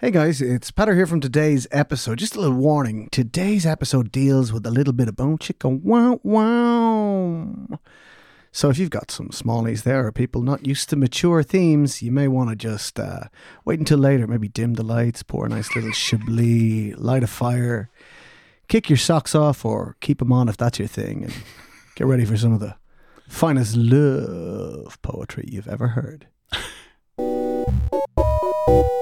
Hey guys, it's Peter here from today's episode. Just a little warning. Today's episode deals with a little bit of bone chicken wow wow. So if you've got some smallies there or people not used to mature themes, you may want to just uh, wait until later. Maybe dim the lights, pour a nice little chablis, light a fire, kick your socks off or keep them on if that's your thing and get ready for some of the finest love poetry you've ever heard.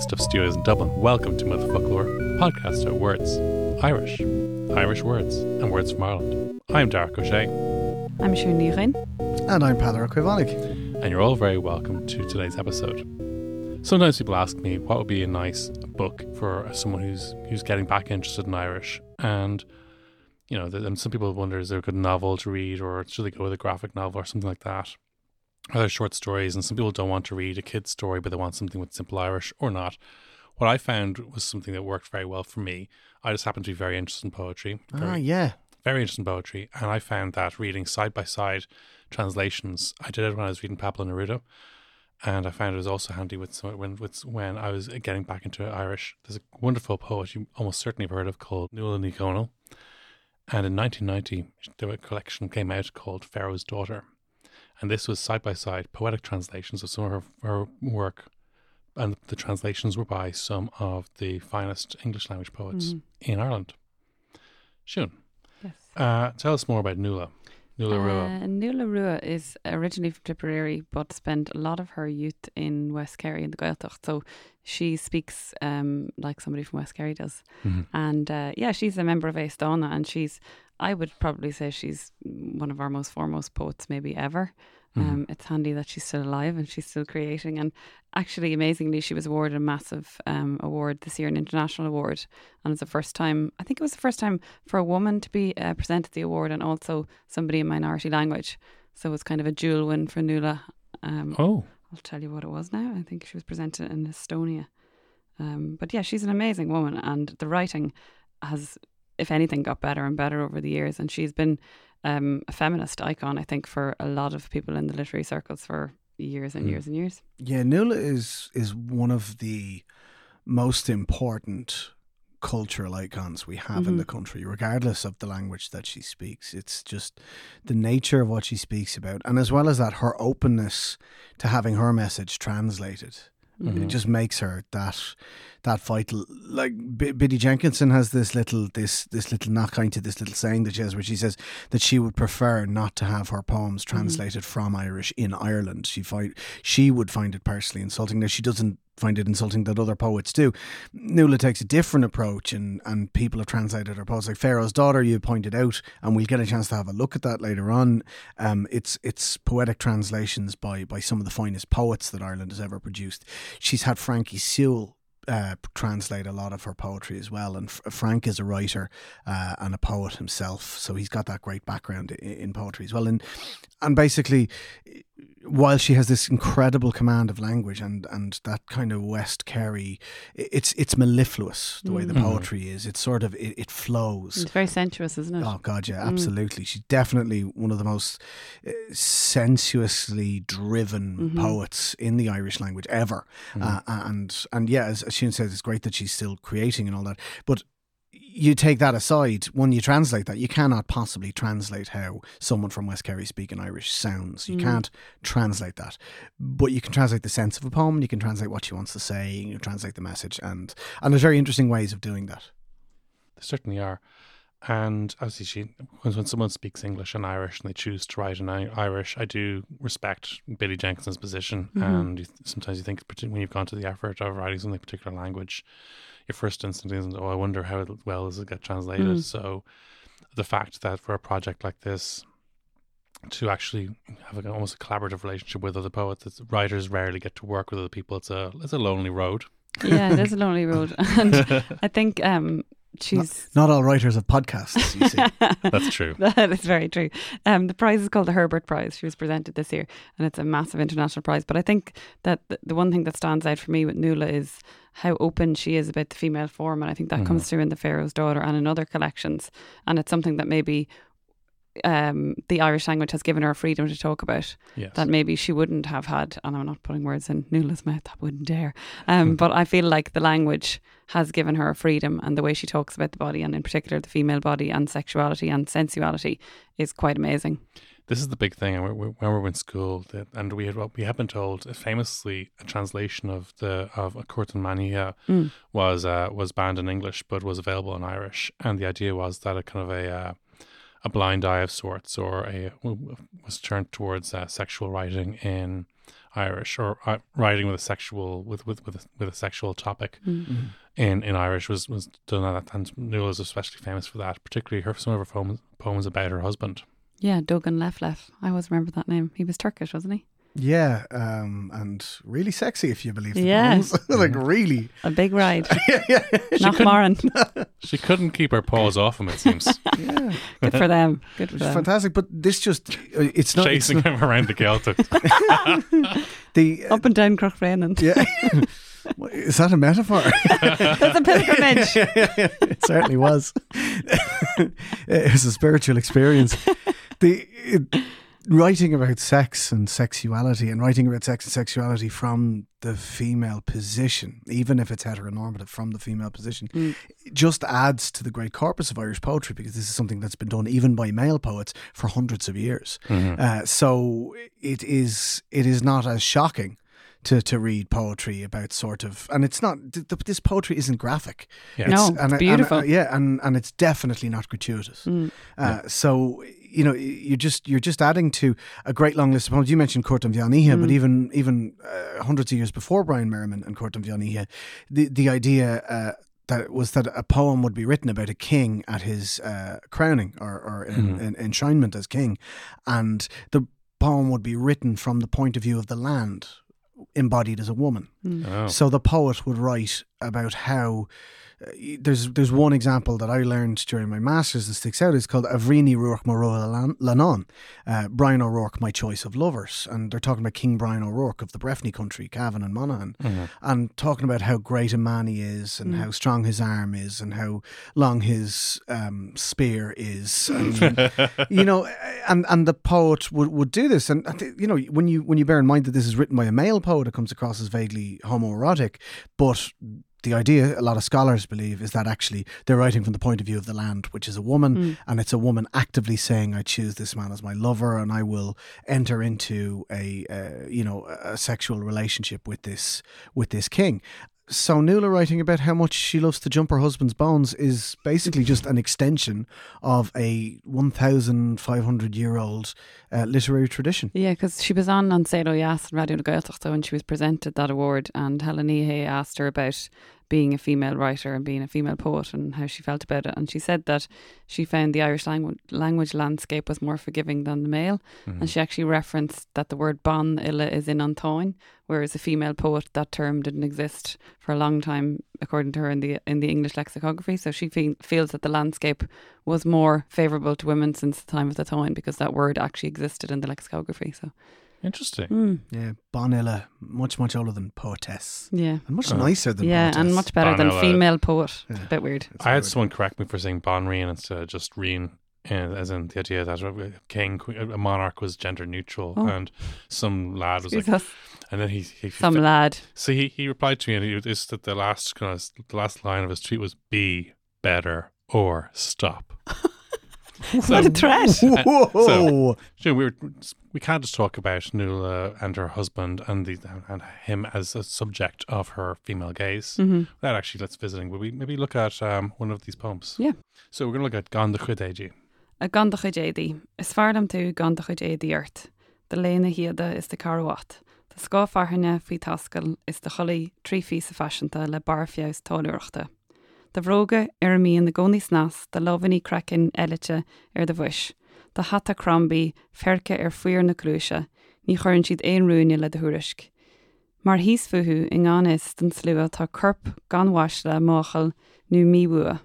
From Headstuff Studios in Dublin, welcome to Motherfoclóir, podcast about words, Irish, Irish words, and words from Ireland. I'm Darach Ó Séaghdha, I'm sure Nirin. And I'm Peadar Quivonic. and you're all very welcome to today's episode. Sometimes people ask me what would be a nice book for someone who's who's getting back interested in Irish, and you know, and some people wonder is there a good novel to read, or should they go with a graphic novel or something like that? Are there short stories? And some people don't want to read a kid's story, but they want something with simple Irish or not. What I found was something that worked very well for me. I just happen to be very interested in poetry. Very, Ah, yeah. very interested in poetry, and I found that reading side by side translations. I did it when I was reading Pablo Neruda, and I found it was also handy with some, when with when I was getting back into Irish. There's a wonderful poet you almost certainly have heard of called Nuala Ní Dhomhnaill, and in 1990 the collection came out called Pharaoh's Daughter, and this was side by side poetic translations of some of her, her work. And the translations were by some of the finest English language poets in Ireland. Siún, Yes. uh, tell us more about Nuala. Nuala Rua. Uh, Nuala Rua is originally from Tipperary, but spent a lot of her youth in West Kerry in the Gaeltacht. So she speaks um, like somebody from West Kerry does. Mhm. And uh, yeah, she's a member of Aosdána, and she's, I would probably say she's one of our most foremost poets, maybe ever. Um, it's handy that she's still alive and she's still creating. And actually, amazingly, she was awarded a massive um, award this year, an international award. And it's the first time, I think it was the first time for a woman to be uh, presented the award and also somebody in minority language. So it's kind of a dual win for Nuala. Um, Oh, I'll tell you what it was now. I think she was presented in Estonia. Um, but yeah, she's an amazing woman, and the writing has, if anything, got better and better over the years. And she's been um, a feminist icon, I think, for a lot of people in the literary circles for years and Mm. years and years. Yeah, Nuala is is one of the most important cultural icons we have in Mhm. the country, regardless of the language that she speaks. It's just the nature of what she speaks about, and as well as that, her openness to having her message translated. Mhm. It just makes her that that vital. Like B- Biddy Jenkinson has this little this this little not kind to this little saying that she has, where she says that she would prefer not to have her poems translated from Irish in Ireland. She find she would find it personally insulting. Now she doesn't find it insulting that other poets do. Nuala takes a different approach, and and people have translated her poems like Pharaoh's Daughter. You pointed out, and we'll get a chance to have a look at that later on. Um, it's it's poetic translations by by some of the finest poets that Ireland has ever produced. She's had Frankie Sewell uh, translate a lot of her poetry as well. And F- Frank is a writer uh, and a poet himself, so he's got that great background in, in poetry as well. And and basically, while she has this incredible command of language and and that kind of West Kerry, it's it's mellifluous the way the Mhm. poetry is. It's sort of it, it flows. It's very sensuous, isn't it? Oh God, yeah, Mm. absolutely. She's definitely one of the most uh, sensuously driven Mhm. poets in the Irish language ever. Uh, and and yeah, as, as Siún said, it's great that she's still creating and all that. But you take that aside, when you translate that, you cannot possibly translate how someone from West Kerry speaking Irish sounds. You Mm. can't translate that. But you can translate the sense of a poem, you can translate what she wants to say, you can translate the message, and and there's very interesting ways of doing that. There certainly are. And obviously, she when, someone speaks English and Irish and they choose to write in Irish, I do respect Biddy Jenkinson's position. Mhm. And you, sometimes you think, when you've gone to the effort of writing something in a particular language, your first instinct isn't, oh, I wonder how well does it get translated. Mm. So the fact that for a project like this, to actually have a, almost a collaborative relationship with other poets, it's, writers rarely get to work with other people. It's a it's a lonely road. yeah, it is a lonely road, and I think um, she's Not all writers of podcasts, you see. That's true. that is very true. Um, the prize is called the Herbert Prize. She was presented this year, and it's a massive international prize. But I think that the, the one thing that stands out for me with Nuala is how open she is about the female form, and I think that comes Mhm. through in the Pharaoh's Daughter and in other collections. And it's something that maybe um, the Irish language has given her freedom to talk about Yes. that maybe she wouldn't have had. And I'm not putting words in Nuala's mouth. I wouldn't dare. Um, but I feel like the language has given her a freedom, and the way she talks about the body, and in particular the female body and sexuality and sensuality, is quite amazing. This is the big thing. and we- we- When we were in school, that, and we had what we had been told, uh, famously, a translation of the of a Cúirt an Mheán Oíche Mm. was uh, was banned in English, but was available in Irish. And the idea was that a kind of a uh, a blind eye of sorts, or a was turned towards uh, sexual writing in Irish, or uh, writing with a sexual with with with a, with a sexual topic Mm. in, in Irish was was done at that. And Nuala is especially famous for that, particularly her some of her poems, poems about her husband. Yeah, Dogan Leflef. I always remember that name. He was Turkish, wasn't he? Yeah, um, and really sexy if you believe the Yeah. poems. like really. A big ride. yeah, yeah, Not Marin. She couldn't keep her paws off him. It seems. yeah. Good for them. Good for them. fantastic. But this just uh, it's not, it's chasing not him around the Celtic. the uh, Up and down Cnoc Bréanainn. yeah. Is that a metaphor? That's a pilgrimage. it certainly was. it was a spiritual experience. The it, writing about sex and sexuality, and writing about sex and sexuality from the female position, even if it's heteronormative from the female position, Mm. just adds to the great corpus of Irish poetry because this is something that's been done even by male poets for hundreds of years. Uh, so it is it is not as shocking to, to read poetry about sort of and it's not th- th- this poetry isn't graphic Yeah. No, and, it's and- beautiful. and- yeah and and it's definitely not gratuitous Mm. uh, so you know you're just you're just adding to a great long list of poems you mentioned Cúirt an Mheán Oíche but Mm. even even uh, hundreds of years before Brian Merriman and Cúirt an Mheán Oíche the the idea uh, that was that a poem would be written about a king at his uh, crowning or, or in, Mhm. in, enshrinement as king, and the poem would be written from the point of view of the land, embodied as a woman. Mm. Oh. So the poet would write about how. Uh, there's there's one example that I learned during my masters that sticks out. It's called Avrini Ruach Moroa Lanon, uh, Brian O'Rourke, my choice of lovers, and they're talking about King Brian O'Rourke of the Breffni country, Cavan and Monaghan, Mhm. and talking about how great a man he is, and Mm. how strong his arm is, and how long his um, spear is, and you know, and and the poet would, would do this, and you know, when you when you bear in mind that this is written by a male poet, it comes across as vaguely homoerotic, but the idea, a lot of scholars believe, is that actually they're writing from the point of view of the land, which is a woman, Mm. and it's a woman actively saying, "I choose this man as my lover, and I will enter into a, uh, you know, a sexual relationship with this with this king." So Nuala writing about how much she loves to jump her husband's bones is basically just an extension of a 1,500 year old uh, literary tradition. Yeah, because she was on on Saol Ó Dheas and Radio na when she was presented that award, and Helen asked her about being a female writer and being a female poet and how she felt about it. And she said that she found the Irish language, language landscape was more forgiving than the male. Mhm. And she actually referenced that the word banfhile is in Antoine, whereas a female poet, that term didn't exist for a long time, according to her in the in the English lexicography. So she fe- feels that the landscape was more favourable to women since the time of the Táin because that word actually existed in the lexicography. So Interesting. mm, Yeah, Banfhile, much, much older than poetess. yeah. And much Oh. nicer than Yeah, poetess. and much better than female poet. Yeah. Bit weird. It's I had weird. someone correct me for saying Bonreen instead of just Reen. and as in the idea that a king, queen, a monarch was gender neutral, Oh. and some lad was like, Jesus. and then he, he Some lad. So he, he replied to me, and he this that the last kind of the last line of his tweet was "Be better or stop." What a threat. Whoa! So we were, we can't just talk about Nuala and her husband and the and him as a subject of her female gaze. hmm That actually, let's visiting. Will we maybe look at um, one of these poems? Yeah. So we're going to look at Gan de Chudeji. A gandacha dédi, is fearlam tú gandacha dédi ort. De léna hiada is de carwat. De scá farhanne fao tascail is de cholaí trí fi sa fashionanta le barfios táúireachta. De bhróga ar míon na gcóní snas de lohaní crecin eilete ar de bhuis. De hatta crambí ferce ar fuiar na cruúise, ní churann siad éon rúne le de thurisc. Mar híos fuú in gáis den slua tá curp ganhaisle máchail nó míhua.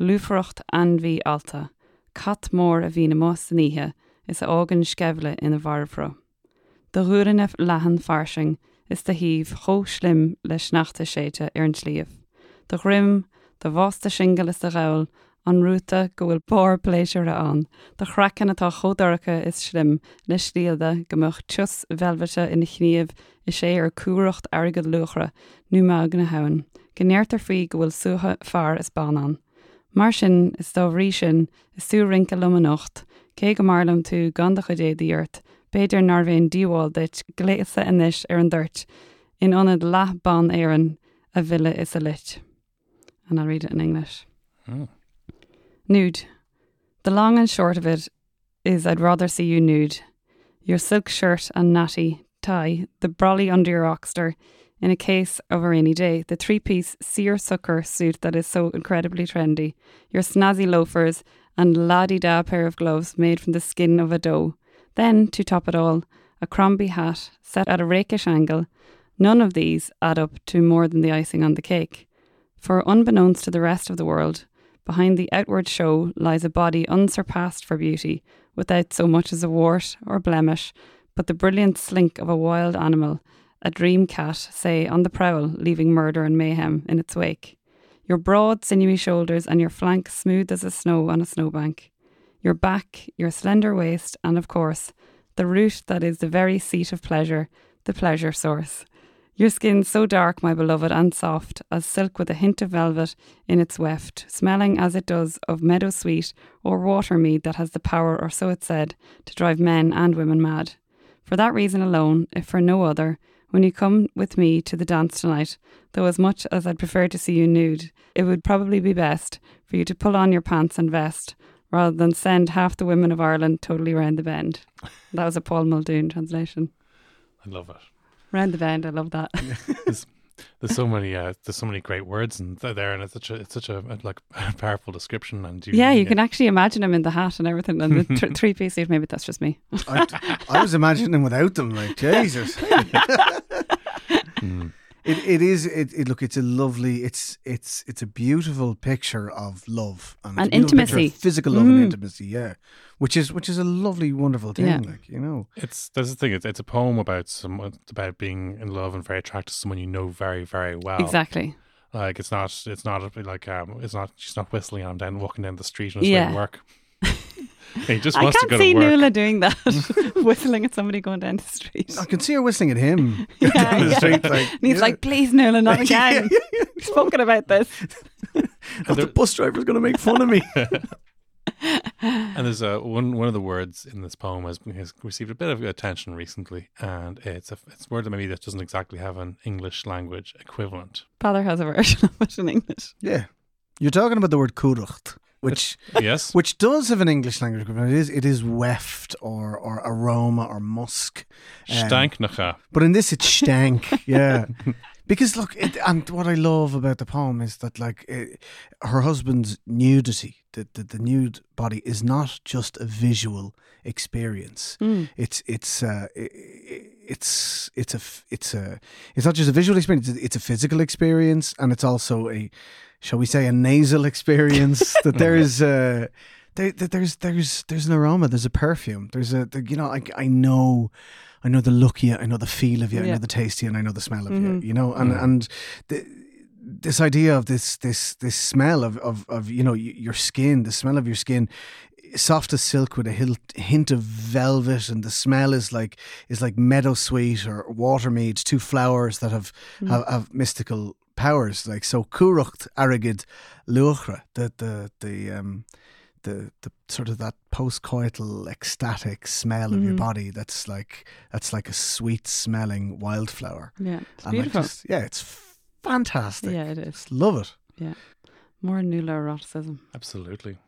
Lúfracht an bhí alta. cat mór a bhí na más níthe is a ágan scefle ina bharfra. De ruúrineh lehan farsing is de híomh cho slim le snachta séite ar an slíomh. De grim de bhásta singelas a rail, an rúta go bhfuil bor pléisiúre an. De chrackan atá chodaracha is slim na stíalda gombeoch tus velvete ina chníomh i sé ar cuaúracht agad luchra nu meag na hain. Gnéirtar faoi go bhfuil suúthe fear is banan. Mar sin is dóhrí sin isúrinca lumanocht, cé go marlam tú ganda chu déadíirt, béidir narvéon díháil deit gléasa inis ar an d'irt, inionad lethban éan a bhuiile is a lit. And I'll read it in English. Oh. Nude. The long and short of it is I'd rather see you nude. Your silk shirt and natty tie, the brolly under your oxter, in a case of a rainy day, the three piece seersucker suit that is so incredibly trendy, your snazzy loafers, and laddie da pair of gloves made from the skin of a doe. Then, to top it all, a Crombie hat set at a rakish angle. None of these add up to more than the icing on the cake. For unbeknownst to the rest of the world, behind the outward show lies a body unsurpassed for beauty, without so much as a wart or blemish, but the brilliant slink of a wild animal, a dream cat, say, on the prowl, leaving murder and mayhem in its wake. Your broad, sinewy shoulders and your flank smooth as a snow on a snowbank. Your back, your slender waist, and of course, the root that is the very seat of pleasure, the pleasure source. Your skin so dark, my beloved, and soft, as silk with a hint of velvet in its weft, smelling as it does of meadow sweet or water mead that has the power, or so it said, to drive men and women mad. For that reason alone, if for no other, when you come with me to the dance tonight, though as much as I'd prefer to see you nude, it would probably be best for you to pull on your pants and vest, rather than send half the women of Ireland totally round the bend. That was a Paul Muldoon translation. I love it. Round the bend, I love that. There's, there's so many uh, there's so many great words and th- there and it's such a it's such a like powerful description and you, yeah, you can actually imagine him in the hat and everything, and the th- three piece suit. Maybe that's just me. I, I was imagining without them, like Jesus. Mm. It it is it, it look it's a lovely it's it's it's a beautiful picture of love and, And a of intimacy. physical love and Mm. intimacy yeah which is which is a lovely wonderful thing Yeah. like you know It's there's the thing. It's, it's a poem about someone about being in love and very attracted to someone you know very very well. Exactly. Like it's not it's not like um it's not she's not whistling on him down walking down the street on his way Yeah. to work. He just I wants to can't go see to. Nuala doing that, whistling at somebody going down the street. I can see her whistling at him Yeah, down the yeah. street like And he's yeah. like, please, Nuala, not again. We've spoken about this. "Oh, the bus driver's going to make fun of me And there's uh, one one of the words in this poem has, has received a bit of attention recently, and it's a it's a word that maybe that doesn't exactly have an English language equivalent. Father has a version of it in English. yeah you're talking about the word kurucht which Yes, which does have an English language equivalent it is it is weft or or aroma or musk Um, Stanknacha. But in this, it's stank. yeah. Because look, it, and what I love about the poem is that like it, her husband's nudity, the, the the nude body, is not just a visual experience. Mm. It's it's uh, i- i- it's it's a f- it's a it's not just a visual experience. it's- It's a physical experience, and it's also a, shall we say, a nasal experience. that there is uh, there, there- there's there's there's an aroma. There's a perfume. There's a the, you know I I know. I know the look of you, I know the feel of you, I know the taste of you, and I know the smell of Mhm. you. You know, and Mhm. and the, this idea of this this this smell of of of you know y- your skin, the smell of your skin, soft as silk with a hint, hint of velvet, and the smell is like is like meadow sweet or water mead, two flowers that have have, have mystical powers. Like so, kurucht arigid luchra, the the the um the the sort of that post-coital ecstatic smell of your body. That's like that's like a sweet smelling wildflower. Yeah, it's And I beautiful. just- yeah, it's fantastic. yeah, it is. Just love it. Yeah, more Nuala eroticism. Absolutely.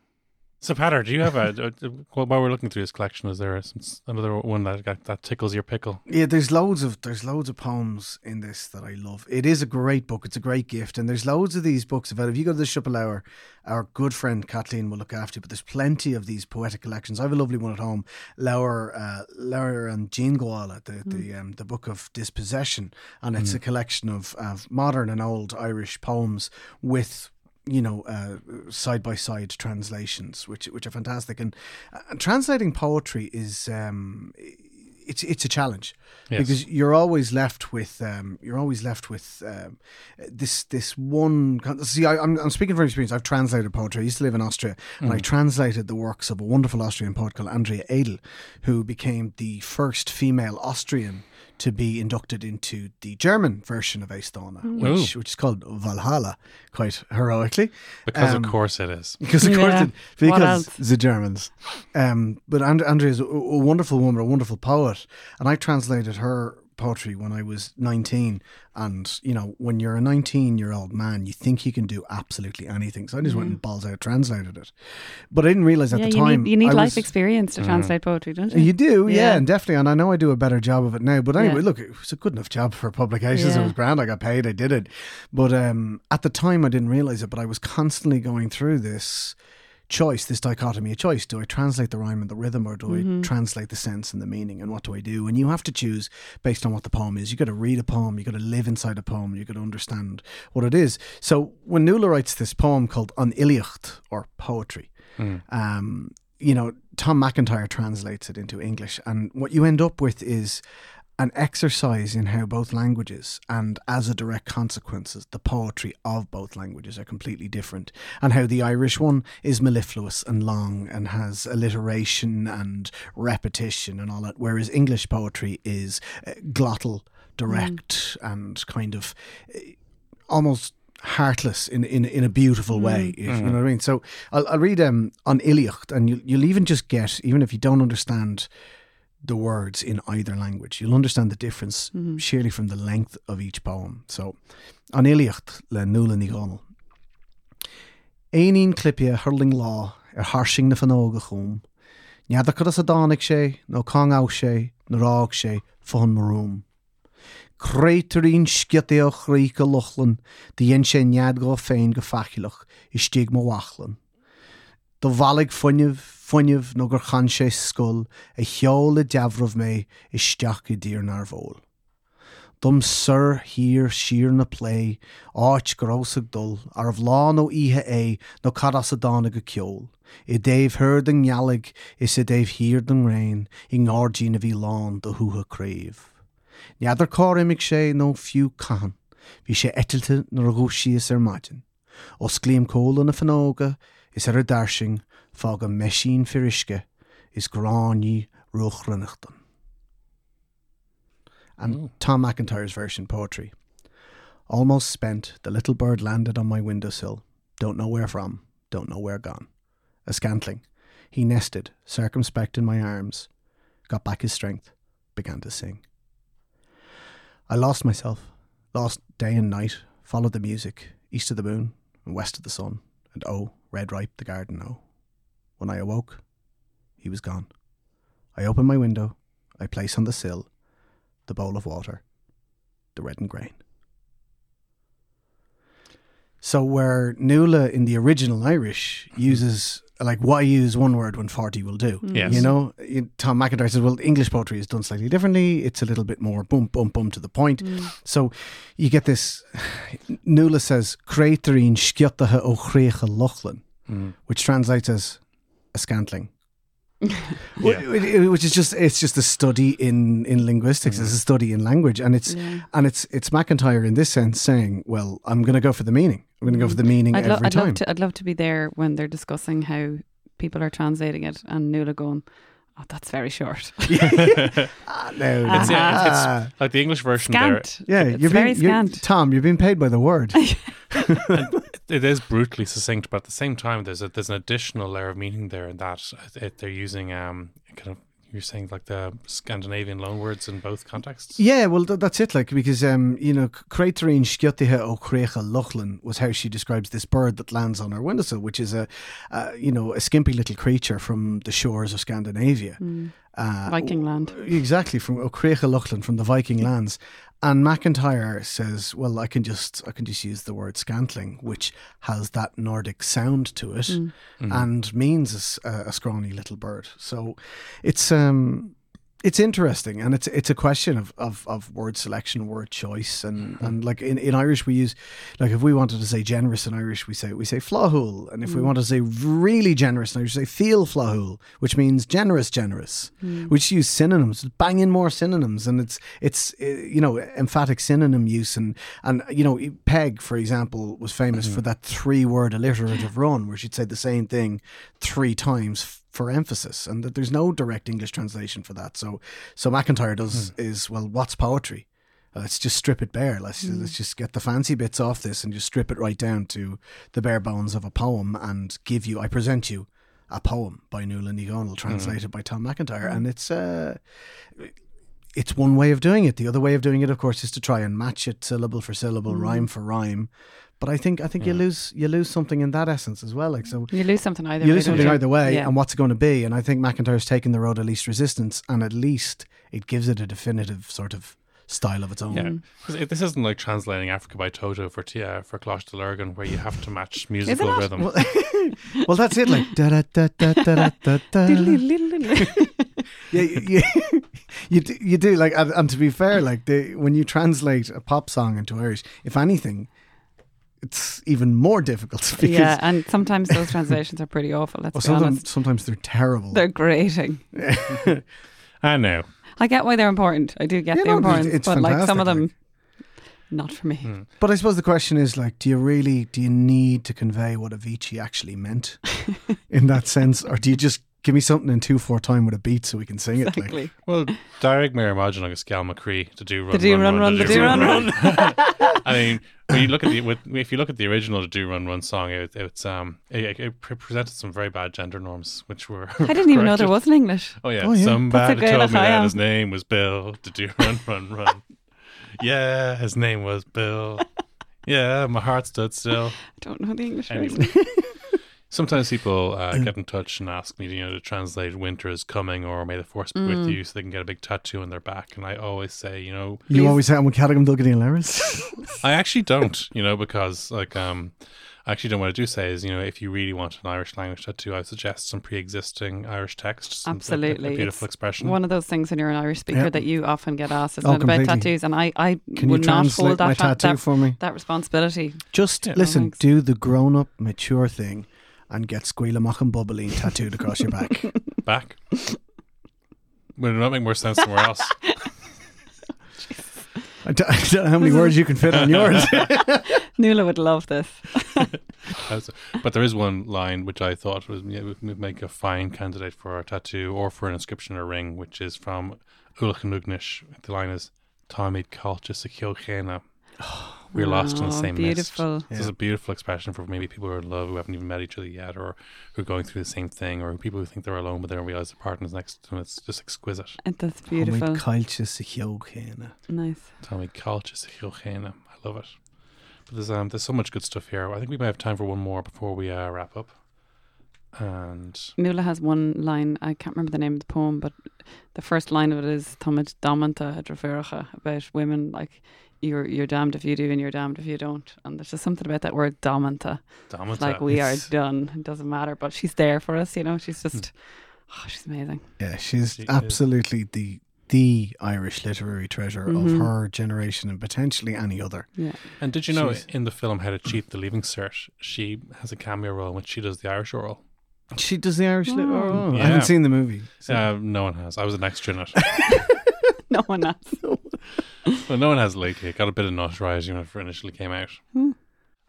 So, Peadar, do you have a, a, a- while we're looking through this collection? Is there some, another one that got, that tickles your pickle? Yeah, there's loads of there's loads of poems in this that I love. It is a great book. It's a great gift, and there's loads of these books about. If you go to the Siopa Leabhar, our good friend Kathleen will look after you. But there's plenty of these poetic collections. I have a lovely one at home. Lauer, uh, Lauer and Jean Goala, the the um, the book of dispossession, and it's a collection of, of modern and old Irish poems with you know, side by side translations, which which are fantastic. And, and translating poetry is um, it's it's a challenge Yes. because you're always left with um, you're always left with um, this this one. See, I, I'm I'm speaking from experience. I've translated poetry. I used to live in Austria, and I translated the works of a wonderful Austrian poet called Andrea Edel, who became the first female Austrian to be inducted into the German version of Aosdána, which, which is called Valhalla, quite heroically. Because, Um, of course, it is. because of course, Yeah. it, because the Germans. Um, but and- Andrea is a, a wonderful woman, a wonderful poet, and I translated her poetry when I was nineteen. And you know, when you're a nineteen-year-old man, you think you can do absolutely anything. So I just went and balls out translated it, but I didn't realize at yeah, the you time need you need I life was- experience to translate poetry, don't you? you do, yeah. Yeah. and definitely. And I know I do a better job of it now. But anyway, Yeah. look, it was a good enough job for publications. It was grand. I got paid. I did it. But um, at the time, I didn't realize it. But I was constantly going through this choice, this dichotomy of choice. Do I translate the rhyme and the rhythm, or do I translate the sense and the meaning? And what do I do? And you have to choose based on what the poem is. You've got to read a poem. you've got to live inside a poem. you've got to understand what it is. So when Nuala writes this poem called An Iliocht, or poetry, um, you know, Tom MacIntyre translates it into English, and what you end up with is an exercise in how both languages and as a direct consequence the poetry of both languages are completely different and how the irish one is mellifluous and long and has alliteration and repetition and all that whereas english poetry is uh, glottal direct and kind of uh, almost heartless in in, in a beautiful way if you know what I mean. So I'll, I'll read um, on Iliocht and you'll, you'll even just get even if you don't understand the words in either language. You'll understand the difference mm-hmm. sheerly from the length of each poem. So an Iliocht le nula ní gonal Éín clipia hurling lá ar er harsing na fanóga chum Neadar chu a dánig sé nó cáá sé na rág sé fan marúm Créitarín sciaíoch rí go lochlan de dhéon sé nead go féin go fachiilech i stíag mo wachlan. Do bhalig funineh funineh nó gur chan sé scul i cheol le deabhrah mé is steach i ddír nar bhil. Dum sur hir sir na plé áit gorósag dul ar bhlán ó ihe é nó cadas a dána go ceol. I déobh thir den ngealig is i déobh hir den réin i ngádín a bhí lán do thuútha craomh. Neadidir cáimimiigh sé nó fiú can, hí sé etilte nar a gúsíos ar maidin. Os glíam cóla na fanóga is ar a darsing fá go meisín firisce is grání ruchrunnachtan. And hmm. Tom MacIntyre's version poetry. Almost spent, the little bird landed on my windowsill. Don't know where from, don't know where gone. A scantling. He nested, circumspect in my arms, got back his strength, began to sing. I lost myself, lost day and night, followed the music, east of the moon and west of the sun, and oh, red ripe the garden oh. When I awoke, he was gone. I open my window, I place on the sill the bowl of water, the reddened grain. So where Nuala in the original Irish mm-hmm. uses like why use one word when forty will do. Mm. Yes. You know, Tom MacIntyre says, well, English poetry is done slightly differently. It's a little bit more boom, boom, boom to the point. Mm. So you get this. Nuala says, "Creatorine sciatathe ó chrécha lochlan," mm. which translates as a scantling. Yeah. Which is just it's just a study in in linguistics it's mm-hmm. a study in language and it's Yeah. and it's it's MacIntyre in this sense saying well I'm going to go for the meaning I'm going to go for the mm-hmm. meaning I'd, lo- every I'd time love to. I'd love to be there when they're discussing how people are translating it and Nuala going, oh, that's very short. Ah, no, It's, yeah, it's, ah. it's like the English version there. Scant. yeah, It's you're very being, you're, scant. Tom, you're being paid by the word. It is brutally succinct, but at the same time, there's a, there's an additional layer of meaning there in that it, they're using um kind of you're saying like the Scandinavian loanwords in both contexts. Yeah, well, th- that's it. Like because um, you know, Craterine Skjottihe o Crecha Luchlin was how she describes this bird that lands on her windowsill, which is a, uh, you know, a skimpy little creature from the shores of Scandinavia. Uh, Viking land. Exactly from Ocrecha Luchlin from the Viking lands. And MacIntyre says, "Well, I can just I can just use the word scantling, which has that Nordic sound to it, and means a, a scrawny little bird. So it's um it's interesting, and it's it's a question of, of, of word selection, word choice, and, mm-hmm. and like in, in Irish we use like if we wanted to say generous in Irish we say we say flahul, and if we mm. want to say really generous in Irish we say feel flahul, which means generous, generous. Mm. We just use synonyms, bang in more synonyms, and it's it's uh, you know emphatic synonym use, and and you know Peg for example was famous mm-hmm. for that three word alliterative run where she'd say the same thing three times for emphasis, and that there's no direct English translation for that. So so MacIntyre does hmm. is well, what's poetry? Uh, Let's just strip it bare. Let's hmm. let's just get the fancy bits off this and just strip it right down to the bare bones of a poem and give you. I present you a poem by Nuala O'Neill, hmm. translated by Tom MacIntyre, and it's uh, it's one way of doing it. The other way of doing it, of course, is to try and match it syllable for syllable, rhyme for rhyme. But I think I think you lose you lose something in that essence as well. Like so, You lose something either you way. lose something you? either way, Yeah. and what's it going to be? And I think MacIntyre's taken the road of least resistance, and at least it gives it a definitive sort of style of its own. Yeah, mm. 'Cause it- this isn't like translating Africa by Toto for Tia uh, for Closh de Lurgan, where you have to match musical not? rhythm. Well, well, that's it. Like da da da da da da da. Yeah, you, you, you, do, you do like, and, and to be fair, like the, when you translate a pop song into Irish, if anything, it's even more difficult because yeah, and sometimes those translations are pretty awful. Let's well, be sometimes honest. sometimes they're terrible. They're grating. I know. I get why they're important. I do get Yeah, the no, importance, it's but like some of them, fantastic, not for me. Hmm. But I suppose the question is like, do you really do you need to convey what Avicii actually meant in that sense, or do you just give me something in two four time with a beat so we can sing it? Like, Exactly. Well, Derek Mayer Imagine agus Gal McCree to do run, The do run, run, the do run, run. I mean, when you look at the with, if you look at the original to do run run song, it, it's um it, it presented some very bad gender norms, which were I didn't even know there was an English. Oh yeah, Oh, yeah. somebody told me that his name was Bill to do run run run. yeah, his name was Bill. Yeah, my heart stood still. I don't know the English Anyway. Sometimes people uh, get in touch and ask me, you know, to translate "winter is coming" or "May the force be with you," so they can get a big tattoo on their back. And I always say, you know, you always say I'm Caddigan Duggan and Laris. I actually don't, you know, because like um, I actually don't. What I do say is, you know, if you really want an Irish language tattoo, I suggest some pre-existing Irish text. like, a- Absolutely. a beautiful It's expression. One of those things when you're an Irish speaker Yeah. that you often get asked, isn't Oh, about tattoos? And I, I Can you would not hold that, that, for me? that responsibility. Just Yeah. listen, do the grown up, mature thing and get Squealer Mock and Bubbling tattooed across your back. back. Would it not make more sense somewhere else? I don't, I don't know how many words you can fit on yours. Nuala would love this. That's- but there is one line which I thought was yeah, would would make a fine candidate for a tattoo or for an inscription or ring, which is from Ulch Nugnish. The line is Tommy Culture Secure We're lost in the Oh, same beautiful. mist. This is a beautiful expression for maybe people who are in love who haven't even met each other yet, or who are going through the same thing, or people who think they're alone but they don't realize their partner's next to them. It's just exquisite. It- That's beautiful. Culture secure. Nice. Tommy Culture Secure I love it. But there's um there's so much good stuff here. I think we might have time for one more before we uh, wrap up. And Nuala has one line, I can't remember the name of the poem, but the first line of it is Thomas Damanta Draferacha about women like you're you're damned if you do and you're damned if you don't. And there's just something about that word Damanta. damn it, Like we are done. It doesn't matter. But she's there for us, you know. She's just oh, she's amazing. Yeah, she's She is. absolutely the the Irish literary treasure Mhm. of her generation and potentially any other. Yeah. And did you know She's- in the film How to Cheat the Leaving Cert, she has a cameo role in which she does the Irish oral. She does the Irish. Li- Oh. oh, I haven't seen the movie. so- Uh, no one has. I was an extra in it. No one else. Well, no one has lately. It got a bit of notoriety when it initially came out. Hmm.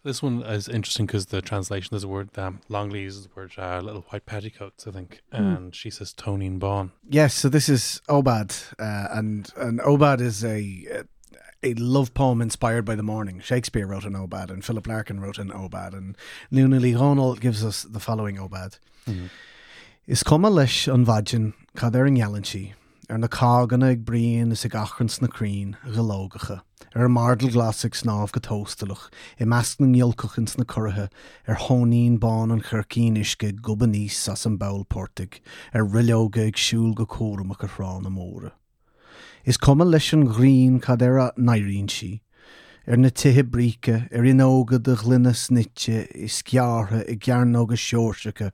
This one is interesting because the translation there's a word um, Longley uses the word uh, little white petticoats, I think, and she says Tonine Bawn. Yes, so this is Aubade, uh, and and aubade is a a love poem inspired by the morning. Shakespeare wrote an Aubade, and Philip Larkin wrote an Aubade, and Nuala Ní Dhomhnaill gives us the following Aubade. Is cum leis an bhaidin cad ar an gealantíí ar na cáganna ag bríon is ag achans na crín gológacha ar mardal glasig snáb go tóstalach i meas na ngeolcachans na chuthe ar thonín bán an churcín isce guban níos as an bail portig ar rileoga ag siúil go cuaramach ar rán na móra. Is cum leis an ghrín cad ar a nairíonn si, ar na tuthe bríce ar inóga de glunne snite is ceartha i gcearnóga seoirsecha,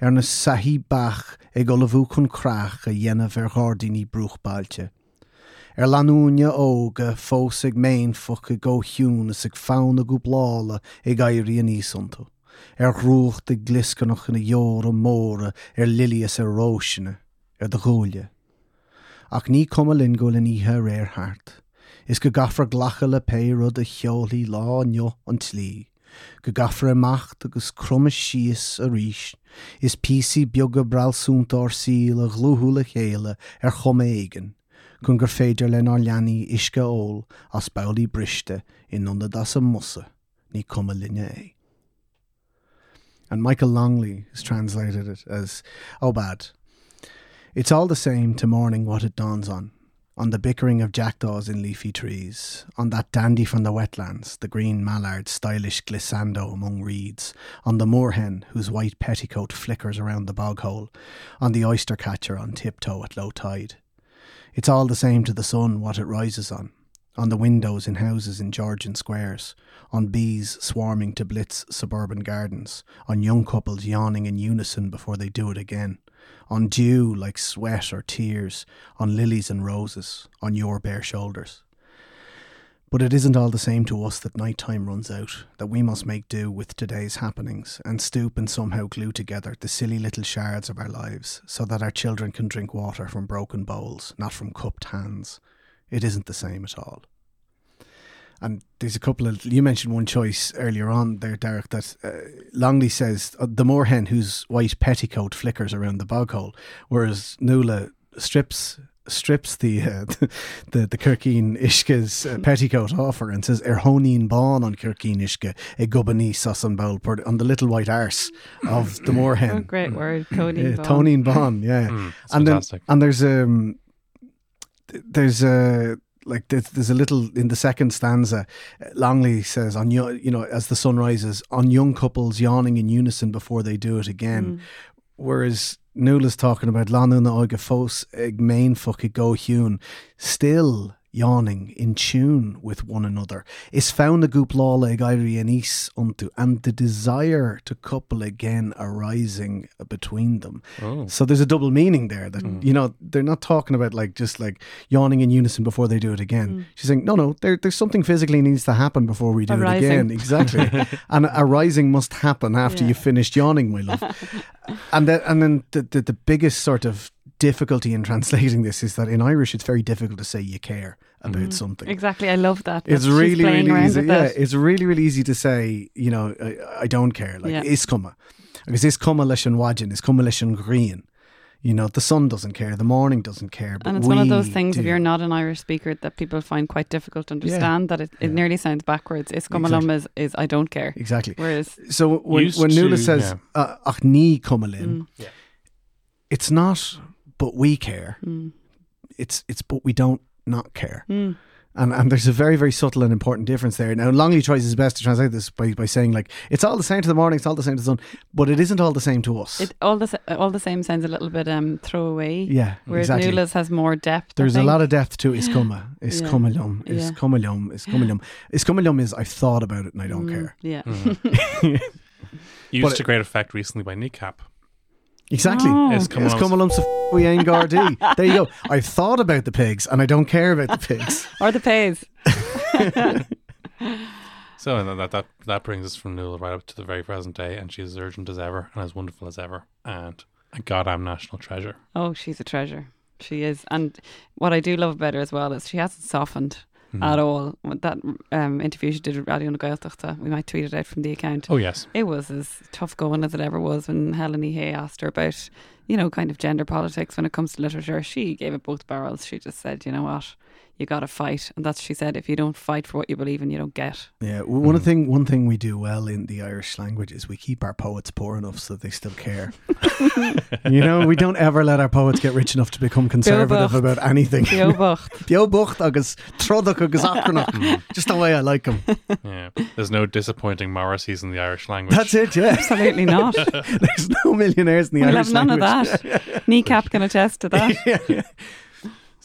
ar na sahí bach ag go le bhú chun crach a dhéanamh ar gádaoí brúchbailte. Ar lanúne óga fós ag méin focha go hiún is ag fána go blála ag gaiirí níosanta. Ar rúcht de gliscannach na jóor a móra ar lilias ar róisina ar de ghúile. Ach ní cuma linn go le níthe réir hart. Is go gafra ghlacha le péród a cheolaí lá neo an tlí. Go gafra macht agus crumme sios a ríis, is píí beagga bralsúntar síl a glúthúla chéile ar chum éigen, chun gur féidir le ná leanaí isce ól as bailí briste in nunda das a musa, ní cuma linne é. And Michael Longley has translated it as, Oh, bad. It's all the same to morning what it dawns on. On the bickering of jackdaws in leafy trees, on that dandy from the wetlands, the green mallard stylish glissando among reeds, on the moorhen whose white petticoat flickers around the bog hole, on the oyster catcher on tiptoe at low tide. It's all the same to the sun what it rises on, on the windows in houses in Georgian squares, on bees swarming to blitz suburban gardens, on young couples yawning in unison before they do it again, on dew like sweat or tears, on lilies and roses, on your bare shoulders. But it isn't all the same to us that night time runs out, that we must make do with today's happenings and stoop and somehow glue together the silly little shards of our lives so that our children can drink water from broken bowls, not from cupped hands. It isn't the same at all. And there's a couple of you mentioned one choice earlier on there, Derek. That uh, Longley says uh, the moorhen whose white petticoat flickers around the bog hole, whereas Nuala strips strips the uh, the the Kirkeen Ishke's uh, petticoat off her and says Erhonin Bon on Kirkeen Ishke a gubani sasan bowl on the little white arse of the moorhen. Oh, great word, Tony. Uh, Tony Bond, yeah, Mm, it's and then fantastic. and there's um there's a like there's, there's a little in the second stanza. Longley says on yo- you know as the sun rises on young couples yawning in unison before they do it again, mm. whereas Nuala's talking about Lanu na oige fós ag main fuck go hiún still yawning in tune with one another is found a goop lála ag airí anís unto and the desire to couple again arising between them Oh. so there's a double meaning there that mm. you know they're not talking about like just like yawning in unison before they do it again. Mm. She's saying no, no, there, there's something physically needs to happen before we do A it again. Exactly, and a rising must happen after Yeah. you've finished yawning, my love. and then and then the, the the biggest sort of difficulty in translating this is that in Irish it's very difficult to say you care about something. Exactly. I love that. It's that really, really easy. Yeah, that. it's really, really easy to say, you know, I, I don't care. Like, Yeah. is cuma. Because is cuma leis an wajin, is cuma leis an green. You know, the sun doesn't care, the morning doesn't care. But and it's one of those we things if you're not an Irish speaker that people find quite difficult to understand that it, it nearly sounds backwards. Iscomalum Exactly. is, is I don't care. Exactly. Whereas So when, Used when Nuala to, says, uh, ach ní cumalin, Mm. it's not, but we care. Mm. It's, it's, but we don't not care. Mm. And, and there's a very, very subtle and important difference there. Now, Longley tries his best to translate this by, by saying, like, it's all the same to the morning, it's all the same to the sun, but it isn't all the same to us. it all the all the same sounds a little bit um throwaway. yeah, Whereas exactly. Nuala's has more depth. There's a lot of depth to Iscuma. Yeah. Iscumalum. Yeah. Iscumalum. Iscumalum. Iscumalum is I've thought about it and I don't Mm, care. Yeah. Used But to great effect recently by Kneecap. Exactly. Oh. Iscumalum's- Iscumalum sa we ain't Gardaí. There you go. I've thought about the pigs and I don't care about the pigs. Or the pays. So and that that that brings us from Newell right up to the very present day, and she's as urgent as ever and as wonderful as ever, and a goddamn national treasure. Oh, she's a treasure. She is. And what I do love about her as well is she hasn't softened. At all. That um, interview she did with Radio na Gaeltachta, we might tweet it out from the account. Oh yes. It was as tough going as it ever was when Helen Hay asked her about, you know, kind of gender politics when it comes to literature. She gave it both barrels. She just said, you know what, you got to fight, and that's what she said. If you don't fight for what you believe in, you don't get. Yeah, w- one mm. thing one thing we do well in the Irish language is we keep our poets poor enough so that they still care. you know, we don't ever let our poets get rich enough to become conservative about anything. Beobacht. Beobacht agus trodach agus acronach. Mm. Just the way I like them. Yeah. There's no disappointing Morrissey's in the Irish language. That's it, yeah. Absolutely not. There's no millionaires in the we'll Irish have none language. of that. Kneecap can attest to that.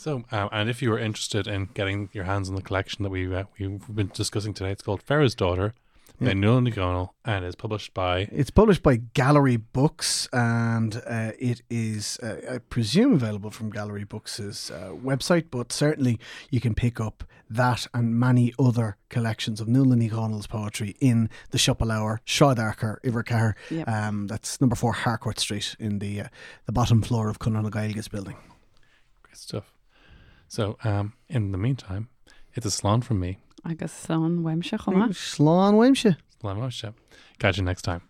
So, um, and if you are interested in getting your hands on the collection that we uh, we've been discussing today, it's called Pharaoh's Daughter by Nuala Ní Dhomhnaill and is published by It's published by Gallery Books and uh, it is, uh, I presume, available from Gallery Books' uh, website, but certainly you can pick up that and many other collections of Nuala Ní Dhomhnaill's poetry in the Siopa Leabhar, Shawdarker, Ivercar. Yep. Um, that's number four Harcourt Street in the uh, the bottom floor of Conradh na Gaeilge's building. great stuff. So, um, in the meantime, it's a salon from me. Agus slán weimse chuma. Slán Wimshe. Salon Moshe. Catch you next time.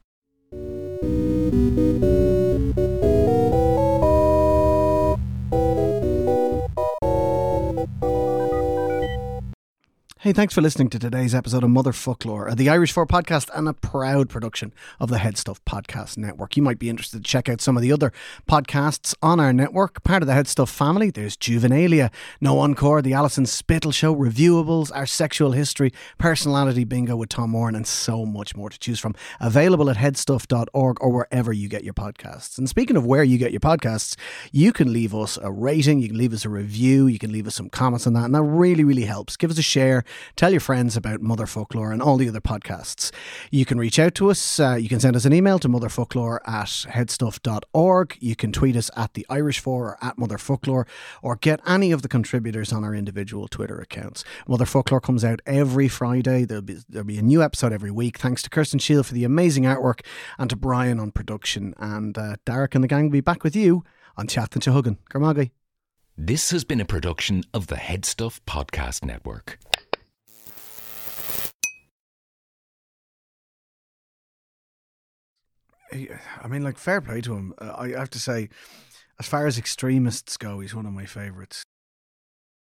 Hey, thanks for listening to today's episode of Motherfoclóir, the Irish For podcast, and a proud production of the Head Stuff Podcast Network. You might be interested to check out some of the other podcasts on our network. Part of the Head Stuff family, there's Juvenalia, No Encore, The Alison Spittle Show, Reviewables, Our Sexual History, Personality Bingo with Tom Moran, and so much more to choose from. Available at headstuff.org or wherever you get your podcasts. And speaking of where you get your podcasts, you can leave us a rating, you can leave us a review, you can leave us some comments on that, and that really, really helps. Give us a share, tell your friends about Motherfoclóir and all the other podcasts. You can reach out to us, uh, you can send us an email to motherfolklore at headstuff.org, you can tweet us at the Irish For or at Motherfoclóir, or get any of the contributors on our individual Twitter accounts. Motherfoclóir comes out every Friday, there'll be, there'll be a new episode every week. Thanks to Kirsten Shield for the amazing artwork and to Brian on production. And uh, Darach and the gang will be back with you on Chat and Chahugan. Garmagi. This has been a production of the Headstuff Podcast Network. I mean, like, fair play to him. Uh, I have to say, as far as extremists go, he's one of my favourites.